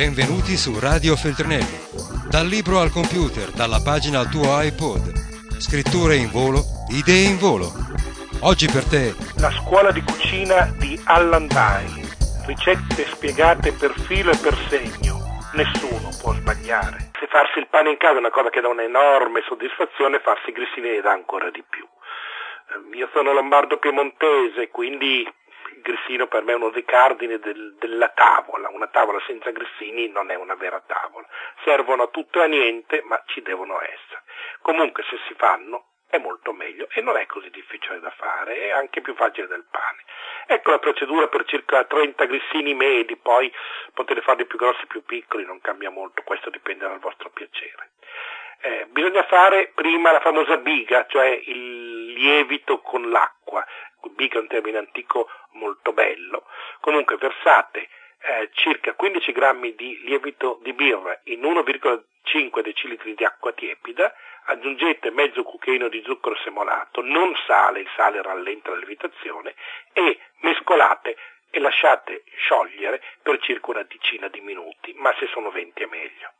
Benvenuti su Radio Feltrinelli. Dal libro al computer, dalla pagina al tuo iPod. Scritture in volo, idee in volo. Oggi per te La scuola di cucina di Allan Dye. Ricette spiegate per filo e per segno. Nessuno può sbagliare. Se farsi il pane in casa è una cosa che dà un'enorme soddisfazione, farsi grissini ne dà ancora di più. Eh, Io sono lombardo piemontese, quindi il grissino per me è uno dei cardini del- della tavola. Una tavola senza grissini non è una vera tavola. Servono a tutto e a niente, ma ci devono essere. Comunque se si fanno è molto meglio e non è così difficile da fare, è anche più facile del pane. Ecco la procedura per circa 30 grissini medi, poi potete farli più grossi o più piccoli, non cambia molto, questo dipende dal vostro piacere. Eh, bisogna fare prima la famosa biga, cioè il lievito con l'acqua. Biga è un termine antico molto bello. Comunque versate eh, circa 15 grammi di lievito di birra in 1,5 decilitri di acqua tiepida, aggiungete mezzo cucchiaino di zucchero semolato, non sale, il sale rallenta la lievitazione, e mescolate e lasciate sciogliere per circa una decina di minuti, ma se sono 20 è meglio.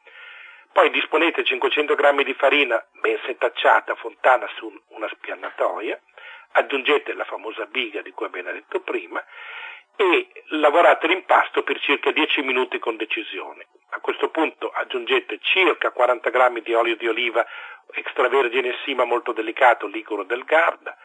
Poi disponete 500 g di farina ben setacciata fontana su una spiannatoia, aggiungete la famosa biga di cui abbiamo detto prima e lavorate l'impasto per circa 10 minuti con decisione. A questo punto aggiungete circa 40 g di olio di oliva extravergine Sima molto delicato, liguro del Garda,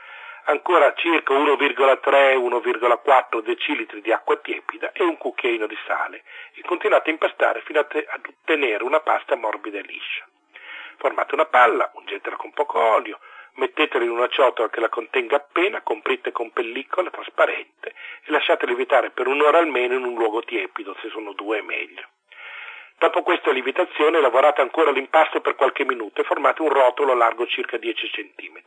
ancora circa 1,3-1,4 decilitri di acqua tiepida e un cucchiaino di sale e continuate a impastare fino ad ottenere una pasta morbida e liscia. Formate una palla, ungetela con poco olio, mettetela in una ciotola che la contenga appena, comprite con pellicola trasparente e lasciate lievitare per un'ora almeno in un luogo tiepido, se sono due è meglio. Dopo questa lievitazione lavorate ancora l'impasto per qualche minuto e formate un rotolo largo circa 10 cm.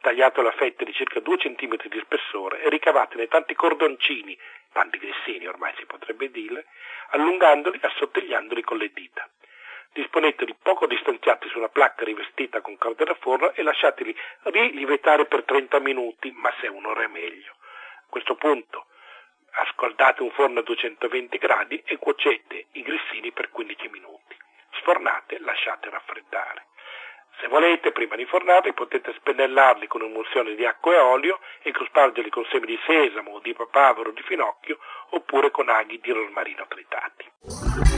Tagliatelo a fette di circa 2 cm di spessore e ricavatene tanti cordoncini, tanti grissini ormai si potrebbe dire, allungandoli e assottigliandoli con le dita. Disponeteli poco distanziati su una placca rivestita con carta da forno e lasciateli rilievitare per 30 minuti, ma se un'ora è meglio. A questo punto Ascoltate un forno a 220 gradi e cuocete i grissini per 15 minuti. Sfornate, lasciate raffreddare. Se volete, prima di fornarli, potete spennellarli con un'emulsione di acqua e olio e cospargerli con semi di sesamo, di papavero, di finocchio oppure con aghi di rosmarino tritati.